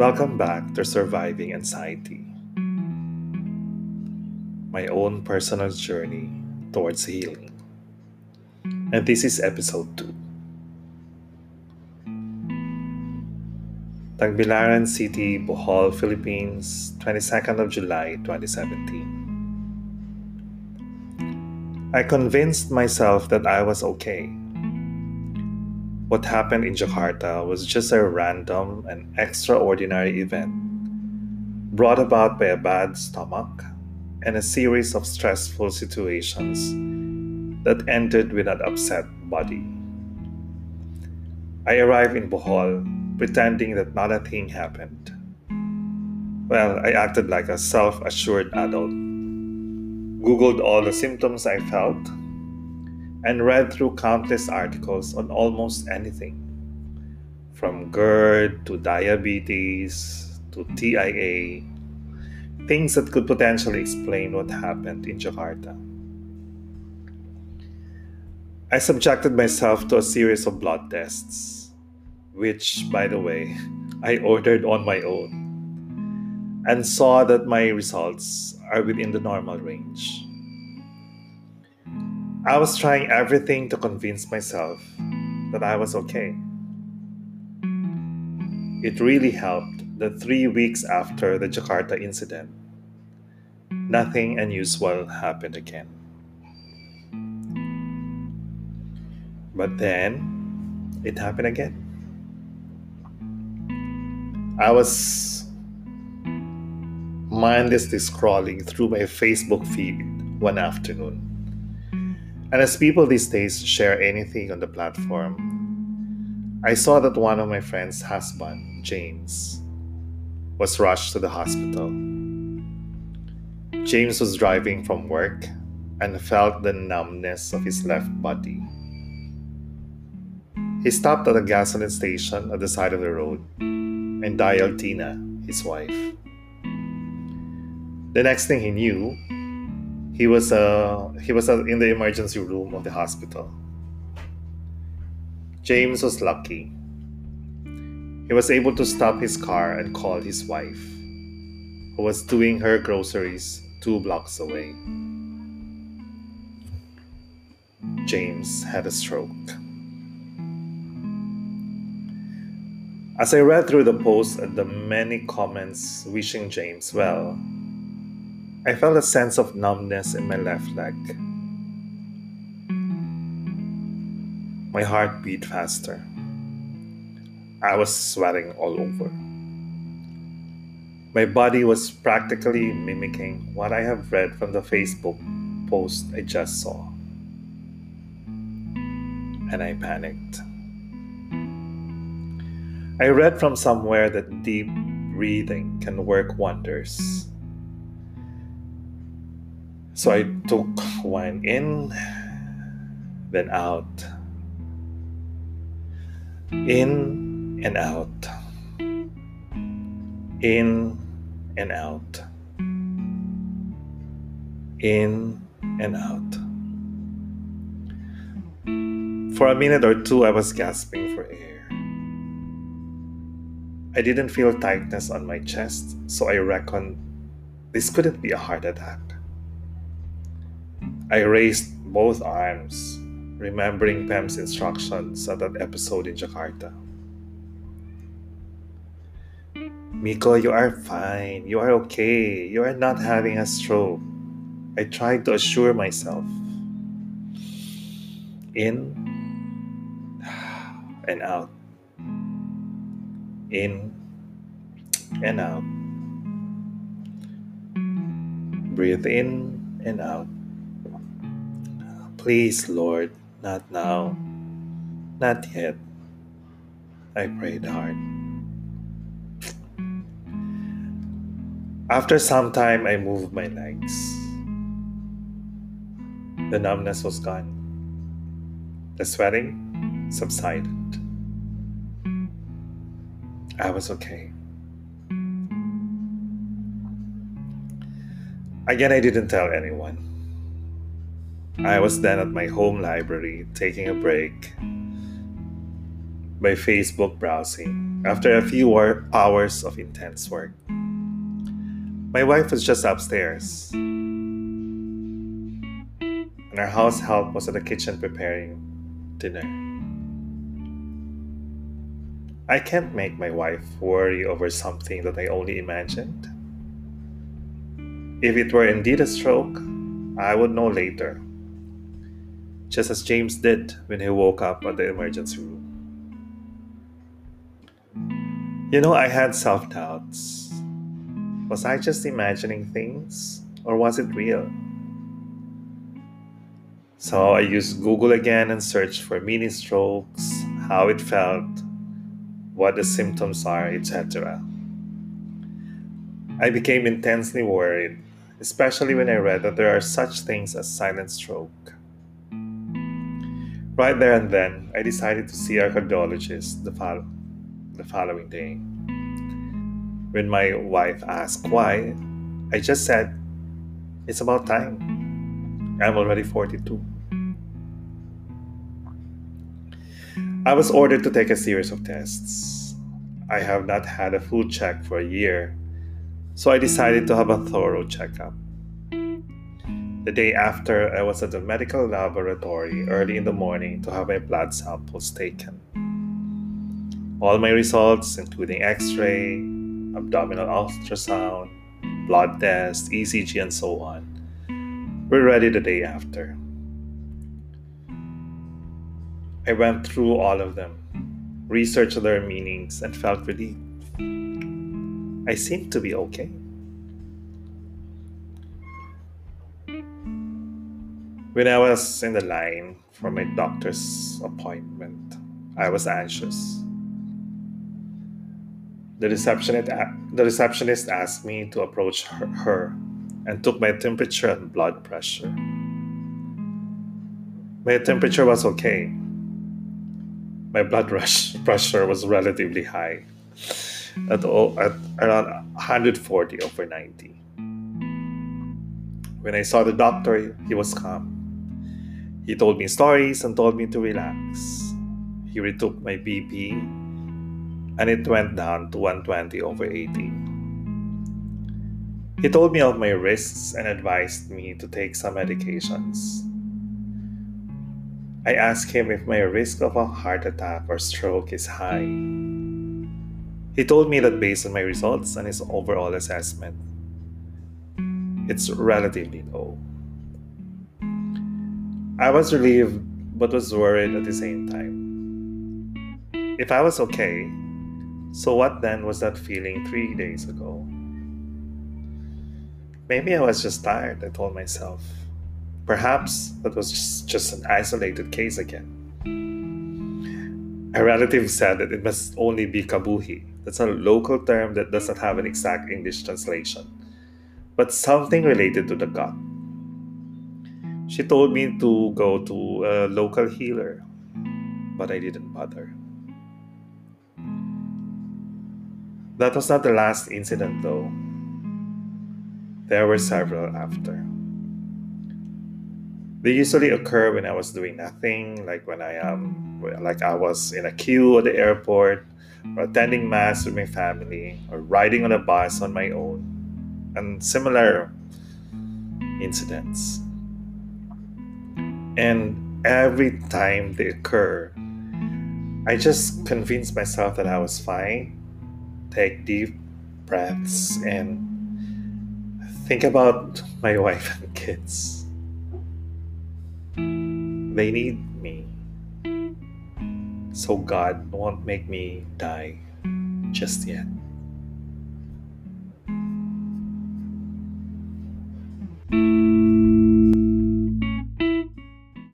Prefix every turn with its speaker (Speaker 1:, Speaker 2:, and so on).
Speaker 1: Welcome back to Surviving Anxiety, my own personal journey towards healing. And this is episode 2. Tagbilaran City, Bohol, Philippines, 22nd of July 2017. I convinced myself that I was okay. What happened in Jakarta was just a random and extraordinary event brought about by a bad stomach and a series of stressful situations that ended with an upset body. I arrived in Bohol pretending that not a thing happened. Well, I acted like a self assured adult Googled all the symptoms I felt, and read through countless articles on almost anything from GERD to diabetes to TIA, things that could potentially explain what happened in Jakarta. I subjected myself to a series of blood tests, which, by the way, I ordered on my own and saw that my results are within the normal range. I was trying everything to convince myself that I was okay. It really helped that three weeks after the Jakarta incident, nothing unusual happened again. But then it happened again. I was mindlessly scrolling through my Facebook feed one afternoon. And as people these days share anything on the platform, I saw that one of my friend's husband, James, was rushed to the hospital. James was driving from work and felt the numbness of his left body. He stopped at a gasoline station at the side of the road and dialed Tina, his wife. The next thing he knew, he was uh, he was uh, in the emergency room of the hospital. James was lucky. He was able to stop his car and call his wife, who was doing her groceries two blocks away. James had a stroke. As I read through the post and the many comments wishing James well, I felt a sense of numbness in my left leg. My heart beat faster. I was sweating all over. My body was practically mimicking what I have read from the Facebook post I just saw. And I panicked. I read from somewhere that deep breathing can work wonders. So I took one in, then out. In and out. In and out. In and out. For a minute or two, I was gasping for air. I didn't feel tightness on my chest, so I reckoned this couldn't be a heart attack. I raised both arms, remembering Pam's instructions at that episode in Jakarta. Miko, you are fine. You are okay. You are not having a stroke. I tried to assure myself. In and out. In and out. Breathe in and out. Please, Lord, not now, not yet. I prayed hard. After some time, I moved my legs. The numbness was gone. The sweating subsided. I was okay. Again, I didn't tell anyone. I was then at my home library taking a break. by Facebook browsing after a few hours of intense work. My wife was just upstairs, and our house help was at the kitchen preparing dinner. I can't make my wife worry over something that I only imagined. If it were indeed a stroke, I would know later, just as James did when he woke up at the emergency room. You know, I had self doubts. Was I just imagining things, or was it real? So I used Google again and searched for mini strokes, how it felt, what the symptoms are, etc. I became intensely worried, especially when I read that there are such things as silent stroke. Right there and then, I decided to see a cardiologist the, fol- the following day. When my wife asked why, I just said, It's about time. I'm already 42. I was ordered to take a series of tests. I have not had a full check for a year, so I decided to have a thorough checkup. The day after, I was at the medical laboratory early in the morning to have my blood samples taken. All my results, including x ray, abdominal ultrasound, blood test, ECG, and so on, were ready the day after. I went through all of them, researched their meanings, and felt relieved. I seemed to be okay. When I was in the line for my doctor's appointment, I was anxious. The receptionist, the receptionist asked me to approach her, her and took my temperature and blood pressure. My temperature was okay, my blood rush pressure was relatively high at, all, at around 140 over 90. When I saw the doctor, he was calm. He told me stories and told me to relax. He retook my BP and it went down to 120 over 80. He told me of my risks and advised me to take some medications. I asked him if my risk of a heart attack or stroke is high. He told me that based on my results and his overall assessment, it's relatively low. I was relieved but was worried at the same time. If I was okay, so what then was that feeling three days ago? Maybe I was just tired, I told myself. Perhaps that was just, an isolated case again. A relative said that it must only be kabuhi. That's a local term that does not have an exact English translation, but something related to the gut. She told me to go to a local healer, but I didn't bother. That was not the last incident, though. There were several after. They usually occur when I was doing nothing, like when I am, um, like I was in a queue at the airport, or attending mass with my family, or riding on a bus on my own, and similar incidents. And every time they occur, I just convinced myself that I was fine. Take deep breaths and think about my wife and kids. They need me. So God won't make me die just yet.